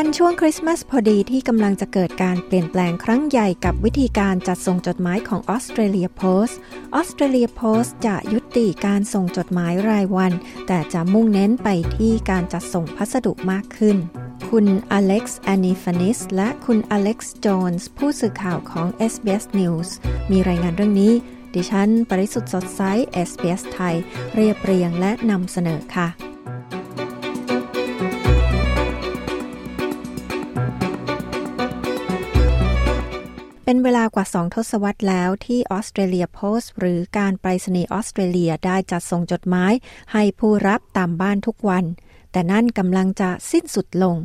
ทันช่วงคริสต์มาสพอดีที่กำลังจะเกิดการเปลี่ยนแปลงครั้งใหญ่กับวิธีการจัดส่งจดหมายของออสเตรเลียโพสต์ออสเตรเลียโพสต์จะยุติการส่งจดหมายรายวัน แต่จะมุ่งเน้นไปที่การจัดส่งพัสดุมากขึ้น คุณอเล็กซ์แอนิฟานิสและคุณอเล็กซ์จอห์นส์ผู้สื่อข่าวของ SBS News มีรายงานเรื่องนี้ ดิฉัน ปริสุทธ์สดใส SBS ไทย เรียบเรียงและนำเสนอค่ะ กว่าสองทศวรรษแล้วที่ออสเตรเลียโพสต์หรือการไปรษณีย์ออสเตรเลียได้จัดส่งจดหมายให้ผู้รับตามบ้านทุกวัน แต่นั่นกำลังจะสิ้นสุดลง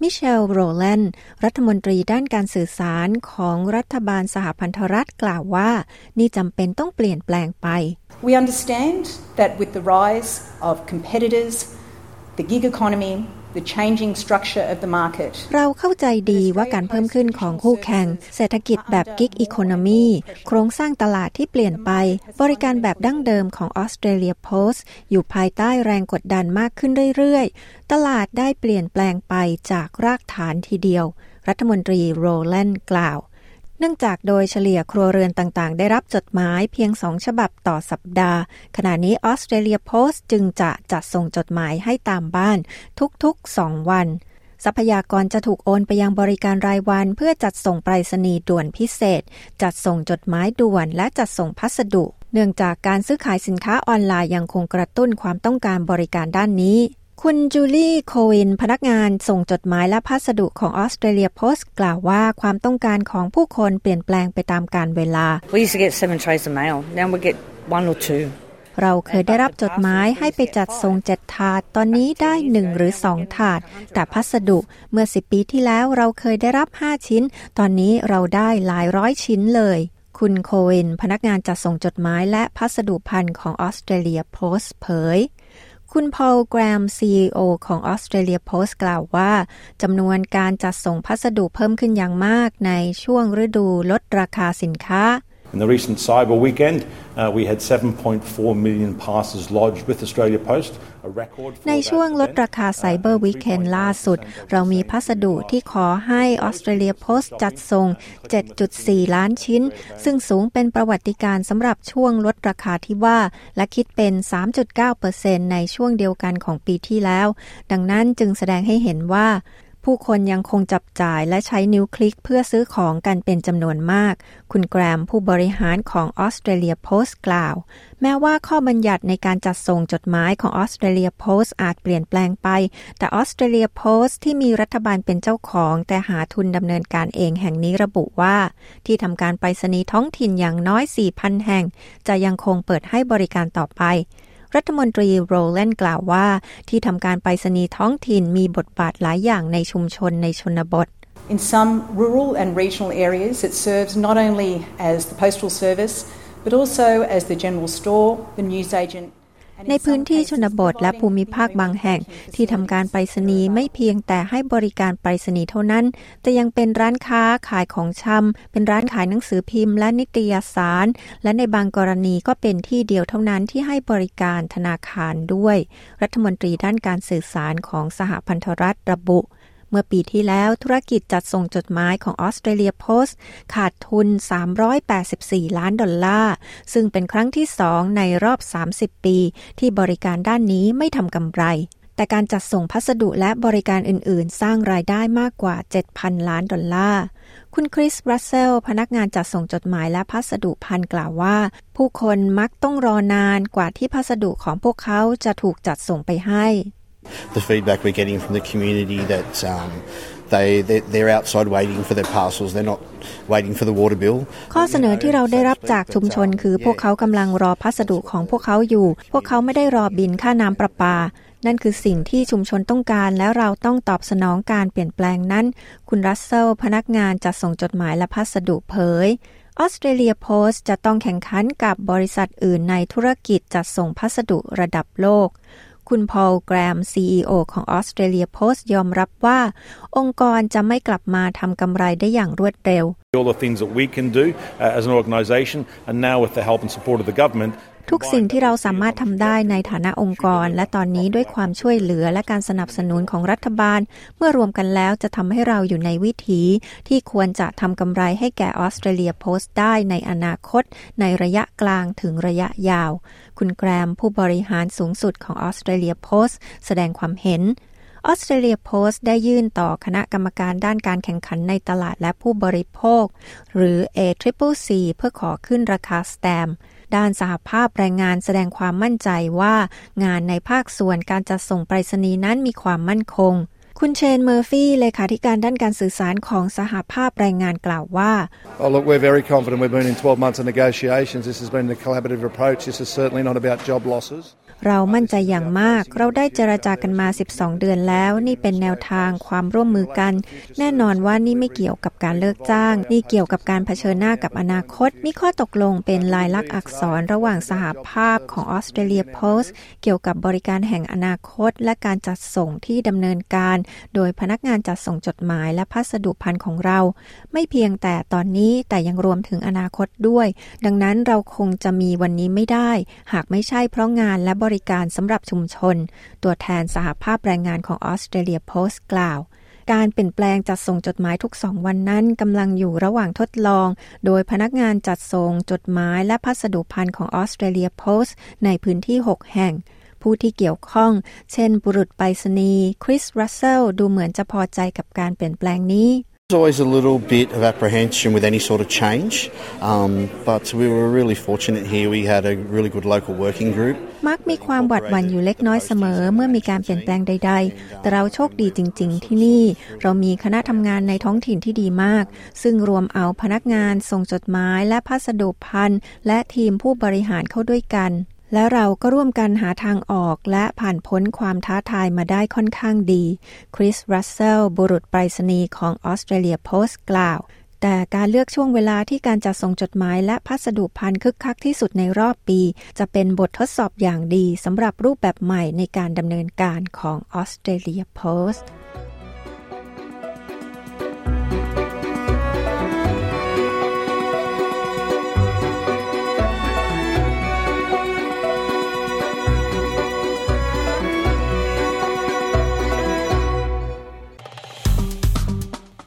มิเชลโรแลนรัฐมนตรีด้านการสื่อสารของรัฐบาลสหพันธรัฐกล่าวว่า นี่จำเป็นต้องเปลี่ยนแปลงไป We understand that with the rise of competitors, the gig economy, the changing structure of the market เราเข้าใจดีว่าการเพิ่มขึ้นของคู่แข่ง เศรษฐกิจแบบกิ๊กอีโคโนมีโครงสร้างตลาดที่เปลี่ยนไป บริการแบบดั้งเดิมของออสเตรเลียโพสต์อยู่ภายใต้แรงกดดันมากขึ้นเรื่อยๆ ตลาดได้เปลี่ยนแปลงไปจากรากฐานทีเดียว รัฐมนตรีโรแลนด์กล่าว เนื่องจากโดยเฉลี่ยครัวเรือนต่างๆ ได้รับจดหมายเพียงสองฉบับต่อสัปดาห์ ขณะนี้ออสเตรเลียโพสต์จึงจะจัดส่งจดหมายให้ตามบ้านทุกๆสองวัน ทรัพยากรจะถูกโอนไปยังบริการรายวัน เพื่อจัดส่งไปรษณีย์ด่วนพิเศษ จัดส่งจดหมายด่วนและจัดส่งพัสดุ เนื่องจากการซื้อขายสินค้าออนไลน์ยังคงกระตุ้นความต้องการบริการด้านนี้ คุณจูลี่โควินพนักงานส่งจดหมายและพัสดุของออสเตรเลียโพสต์กล่าวว่าความต้องการของผู้คนเปลี่ยนแปลงไปตามกาลเวลา We used to get seven trays of mail now we get one or two เราเคยได้รับจดหมายให้ไปจัดส่งเจ็ดถาด ตอนนี้ได้หนึ่งหรือสองถาด แต่พัสดุเมื่อสิบปีที่แล้วเราเคยได้รับห้าชิ้น ตอนนี้เราได้หลายร้อยชิ้นเลย คุณโคเวนพนักงานจัดส่งจดหมายและพัสดุพันธ์ของออสเตรเลียโพสต์เผย คุณพอลแกรม CEO ของ Australia Post กล่าวว่าจำนวนการจัดส่งพัสดุเพิ่มขึ้นอย่างมากในช่วงฤดูลดราคาสินค้า In the recent cyber weekend, uh, we had 7.4 million parcels lodged with Australia Post, a record ในช่วงลดราคา Cyber Weekend ล่าสุด เรามีพัสดุที่ขอให้ออสเตรเลียโพสต์จัดส่ง 7.4 ล้านชิ้น ซึ่งสูงเป็นประวัติการณ์สำหรับช่วงลดราคาที่ว่า และคิดเป็น 3.9%ในช่วงเดียวกันของปีที่แล้ว ดังนั้นจึงแสดงให้เห็นว่า ผู้คนยังคงจับจ่ายและใช้นิ้วคลิกเพื่อซื้อของกันเป็นจำนวนมาก คุณแกรมผู้บริหารของออสเตรเลียโพสต์กล่าว แม้ว่าข้อบัญญัติในการจัดส่งจดหมายของออสเตรเลียโพสต์อาจเปลี่ยนแปลงไป แต่ออสเตรเลียโพสต์ที่มีรัฐบาลเป็นเจ้าของ แต่หาทุนดำเนินการเองแห่งนี้ระบุว่า ที่ทำการไปรษณีย์ท้องถิ่นอย่างน้อย 4,000 แห่ง จะยังคงเปิดให้บริการต่อไป รัฐมนตรีโรแลนด์กล่าวว่า ที่ทำการไปรษณีย์ท้องถิ่นมีบทบาทหลายอย่างในชุมชนในชนบท In some rural and regional areas, it serves not only as the postal service, but also as the general store, the newsagent, ในพื้นที่ชนบทและภูมิภาคบางแห่ง ที่ทำการไปรษณีย์ไม่เพียงแต่ให้บริการไปรษณีย์เท่านั้น แต่ยังเป็นร้านค้าขายของชำเป็นร้านขายหนังสือพิมพ์และนิตยสาร และในบางกรณีก็เป็นที่เดียวเท่านั้นที่ให้บริการธนาคารด้วย รัฐมนตรีด้านการสื่อสารของสหพันธรัฐระบุ เมื่อปีที่แล้วธุรกิจจัดส่งจดหมายของออสเตรเลียโพสต์ ขาดทุน 384 ล้านดอลลาร์ ซึ่งเป็นครั้งที่สองในรอบ 30 ปี ที่บริการด้านนี้ไม่ทำกำไร แต่การจัดส่งพัสดุและบริการอื่น ๆ สร้างรายได้มากกว่า 7,000 ล้านดอลลาร์คุณคริสรัสเซล พนักงานจัดส่งจดหมายและพัสดุพันกล่าวว่า ผู้คนมักต้องรอนานกว่าที่พัสดุของพวกเขาจะถูกจัดส่งไปให้ the feedback we're getting from the community that um, they they're outside waiting for their parcels they're not waiting for the water bill ข้อเสนอที่เราได้รับจากชุมชนคือพวกเขากำลังรอพัสดุของพวกเขาอยู่ พวกเขาไม่ได้รอบินค่าน้ำประปา นั่นคือสิ่งที่ชุมชนต้องการ และเราต้องตอบสนองการเปลี่ยนแปลงนั้น คุณรัสเซลพนักงานจัดส่งจดหมายและพัสดุเผยออสเตรเลียโพสต์จะต้องแข่งขันกับบริษัทอื่นในธุรกิจจัดส่งพัสดุระดับโลก คุณพอลแกรม CEO ของออสเตรเลียโพสต์ยอมรับว่า องค์กรจะไม่กลับมาทำกำไรได้อย่างรวดเร็ว All the things that we can do uh, as an organisation, and now with the help and support of the government, ทุกสิ่งที่เราสามารถทำได้ในฐานะองค์กร และตอนนี้ด้วยความช่วยเหลือและการสนับสนุนของรัฐบาล เมื่อรวมกันแล้วจะทำให้เราอยู่ในวิถี ที่ควรจะทำกำไรให้แก่ออสเตรเลียโพสต์ได้ในอนาคต ในระยะกลางถึงระยะยาว คุณแกรมผู้บริหารสูงสุดของออสเตรเลียโพสต์แสดงความเห็นออสเตรเลียโพสต์ได้ยื่นต่อคณะกรรมการด้านการแข่งขันในตลาดและผู้บริโภค หรือ ACCC เพื่อขอขึ้นราคาแสตมป์ ด้านสหภาพแรงงานแสดงความมั่นใจว่า งานในภาคส่วนการจัดส่งไปรษณีย์นั้นมีความมั่นคงคุณเชนเมอร์ฟี่เลขาธิการด้านการสื่อสารของสหภาพแรงงานกล่าวว่า Oh, look, we're very confident. We've been in 12 months of negotiations. This has been a collaborative approach. This is certainly not about job losses. เรามั่นใจอย่างมาก เราได้เจรจากันมา 12 เดือนแล้ว นี่เป็นแนวทางความร่วมมือกัน แน่นอนว่านี่ไม่เกี่ยวกับการเลิกจ้าง นี่เกี่ยวกับการเผชิญหน้ากับอนาคต มีข้อตกลงเป็นลายลักษณ์อักษรระหว่างสหภาพของออสเตรเลียโพสต์เกี่ยวกับบริการแห่งอนาคต และการจัดส่งที่ดำเนินการ โดยพนักงานจัดส่งจดหมายและพัสดุพันธ์ของเรา ไม่เพียงแต่ตอนนี้แต่ยังรวมถึงอนาคตด้วย ดังนั้นเราคงจะมีวันนี้ไม่ได้ หากไม่ใช่เพราะงานและบริการสำหรับชุมชน ตัวแทนสหภาพแรงงานของออสเตรเลียโพสต์กล่าว การเปลี่ยนแปลงจัดส่งจดหมายทุกสองวันนั้นกำลังอยู่ระหว่างทดลอง โดยพนักงานจัดส่งจดหมายและพัสดุพันธ์ของออสเตรเลียโพสต์ในพื้นที่ 6 แห่งผู้ที่เกี่ยวข้อง เช่น บุรุษไปรษณีย์คริส รัสเซล ดูเหมือนจะพอใจกับการเปลี่ยนแปลงนี้ There's always a little bit of apprehension with any sort of change, um, but we were really fortunate here. We had a really good local working group. มักมีความหวาดหวั่นอยู่เล็กน้อยเสมอเมื่อมีการเปลี่ยนแปลงใด ๆ แต่เราโชคดีจริง ๆ ที่นี่ เรามีคณะทำงานในท้องถิ่นที่ดีมาก ซึ่งรวมเอาพนักงานส่งจดหมายและพัสดุพันธ์และทีมผู้บริหารเข้าด้วยกัน และเราก็ร่วมกันหาทางออกและผ่านพ้นความท้าทายมาได้ค่อนข้างดี คริส รัสเซล บุรุษไปรษณีย์ของออสเตรเลียโพสต์กล่าว แต่การเลือกช่วงเวลาที่การจัดส่งจดหมายและพัสดุพันคึกคักที่สุดในรอบปี จะเป็นบททดสอบอย่างดีสำหรับรูปแบบใหม่ในการดำเนินการของออสเตรเลียโพสต์